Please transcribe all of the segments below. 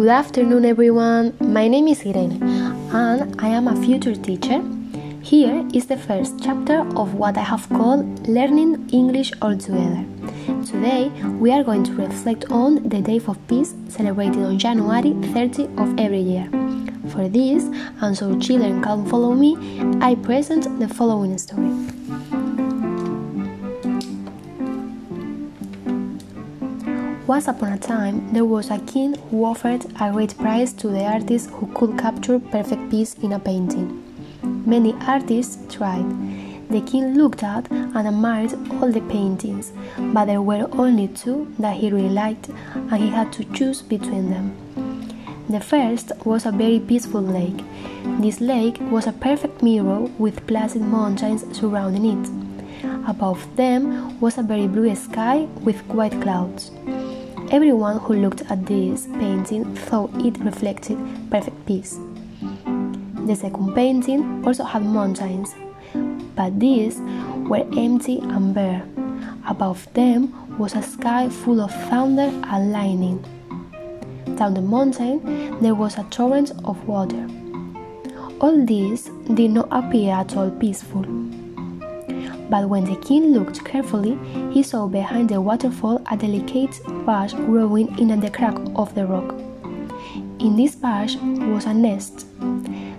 Good afternoon, everyone. My name is Irene, and I am a future teacher. Here is the first chapter of what I have called Learning English Altogether. Today, we are going to reflect on the Day of Peace celebrated on January 30 of every year. For this, and so children can follow me, I present the following story. Once upon a time, there was a king who offered a great prize to the artist who could capture perfect peace in a painting. Many artists tried. The king looked at and admired all the paintings, but there were only two that he really liked, and he had to choose between them. The first was a very peaceful lake. This lake was a perfect mirror with placid mountains surrounding it. Above them was a very blue sky with white clouds. Everyone who looked at this painting thought it reflected perfect peace. The second painting also had mountains, but these were empty and bare. Above them was a sky full of thunder and lightning. Down the mountain there was a torrent of water. All this did not appear at all peaceful. But when the king looked carefully, he saw behind the waterfall a delicate bush growing in the crack of the rock. In this bush was a nest.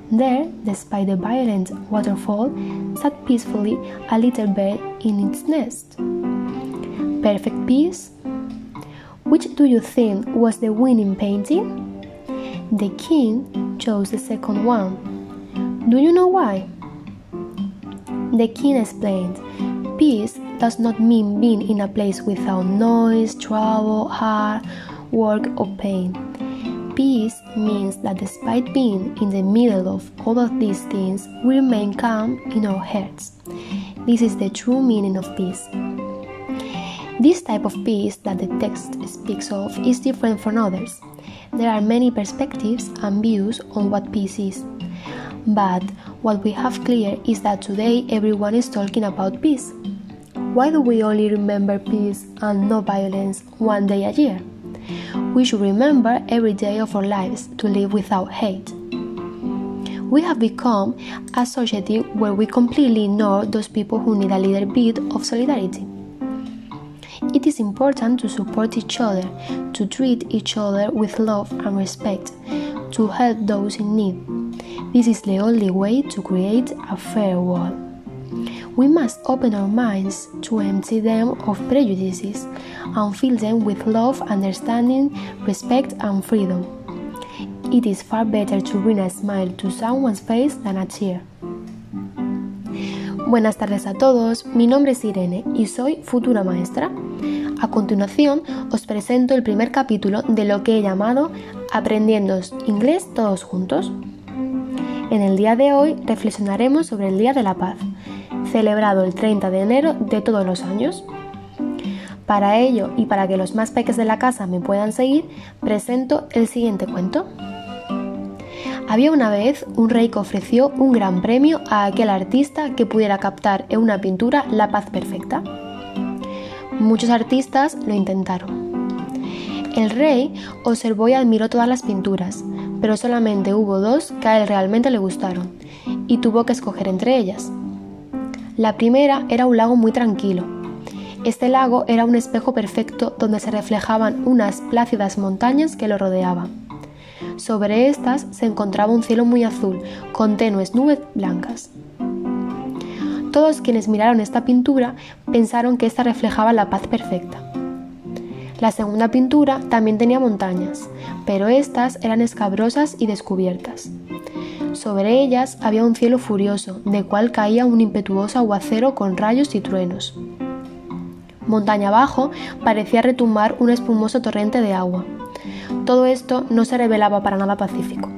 There, despite the violent waterfall, sat peacefully a little bird in its nest. Perfect peace? Which do you think was the winning painting? The king chose the second one. Do you know why? The king explained, Peace does not mean being in a place without noise, trouble, hard work, or pain. Peace means that despite being in the middle of all of these things, we remain calm in our hearts. This is the true meaning of peace. This type of peace that the text speaks of is different from others. There are many perspectives and views on what peace is. But what we have clear is that today everyone is talking about peace. Why do we only remember peace and no violence one day a year? We should remember every day of our lives to live without hate. We have become a society where we completely ignore those people who need a little bit of solidarity. It is important to support each other, to treat each other with love and respect, to help those in need. This is the only way to create a fair world. We must open our minds to empty them of prejudices and fill them with love, understanding, respect, and freedom. It is far better to bring a smile to someone's face than a tear. Buenas tardes a todos, mi nombre es Irene y soy futura maestra. A continuación os presento el primer capítulo de lo que he llamado Aprendiendo inglés todos juntos. En el día de hoy reflexionaremos sobre el Día de la Paz, celebrado el 30 de enero de todos los años. Para ello y para que los más peques de la casa me puedan seguir, presento el siguiente cuento. Había una vez un rey que ofreció un gran premio a aquel artista que pudiera captar en una pintura la paz perfecta. Muchos artistas lo intentaron. El rey observó y admiró todas las pinturas, pero solamente hubo dos que a él realmente le gustaron, y tuvo que escoger entre ellas. La primera era un lago muy tranquilo. Este lago era un espejo perfecto donde se reflejaban unas plácidas montañas que lo rodeaban. Sobre estas se encontraba un cielo muy azul, con tenues nubes blancas. Todos quienes miraron esta pintura pensaron que esta reflejaba la paz perfecta. La segunda pintura también tenía montañas, pero estas eran escabrosas y descubiertas. Sobre ellas había un cielo furioso, de cual caía un impetuoso aguacero con rayos y truenos. Montaña abajo parecía retumbar un espumoso torrente de agua. Todo esto no se revelaba para nada pacífico,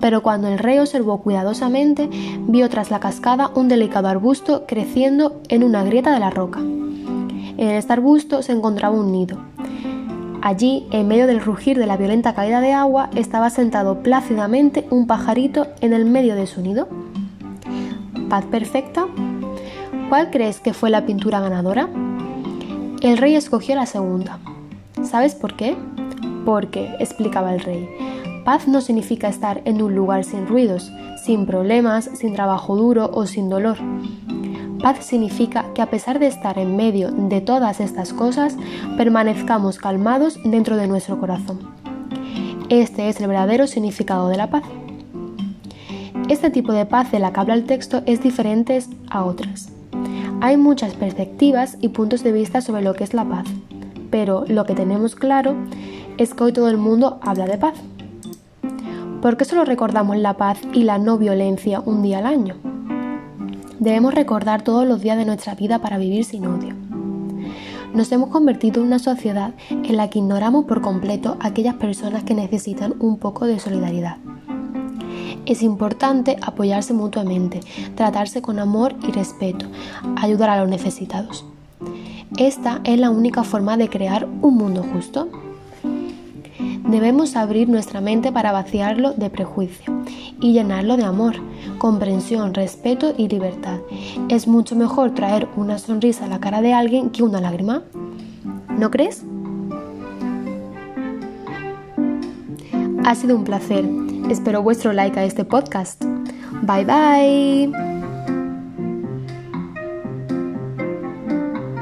pero cuando el rey observó cuidadosamente, vio tras la cascada un delicado arbusto creciendo en una grieta de la roca. En este arbusto se encontraba un nido, Allí, en medio del rugir de la violenta caída de agua, estaba sentado plácidamente un pajarito en el medio de su nido. ¿Paz perfecta? ¿Cuál crees que fue la pintura ganadora? El rey escogió la segunda. ¿Sabes por qué? Porque, explicaba el rey, paz no significa estar en un lugar sin ruidos, sin problemas, sin trabajo duro o sin dolor. Paz significa que a pesar de estar en medio de todas estas cosas, permanezcamos calmados dentro de nuestro corazón. Este es el verdadero significado de la paz. Este tipo de paz de la que habla el texto es diferente a otras. Hay muchas perspectivas y puntos de vista sobre lo que es la paz, pero lo que tenemos claro es que hoy todo el mundo habla de paz. ¿Por qué solo recordamos la paz y la no violencia un día al año? Debemos recordar todos los días de nuestra vida para vivir sin odio. Nos hemos convertido en una sociedad en la que ignoramos por completo a aquellas personas que necesitan un poco de solidaridad. Es importante apoyarse mutuamente, tratarse con amor y respeto, ayudar a los necesitados. Esta es la única forma de crear un mundo justo. Debemos abrir nuestra mente para vaciarlo de prejuicio y llenarlo de amor, comprensión, respeto y libertad. Es mucho mejor traer una sonrisa a la cara de alguien que una lágrima. ¿No crees? Ha sido un placer. Espero vuestro like a este podcast. Bye bye.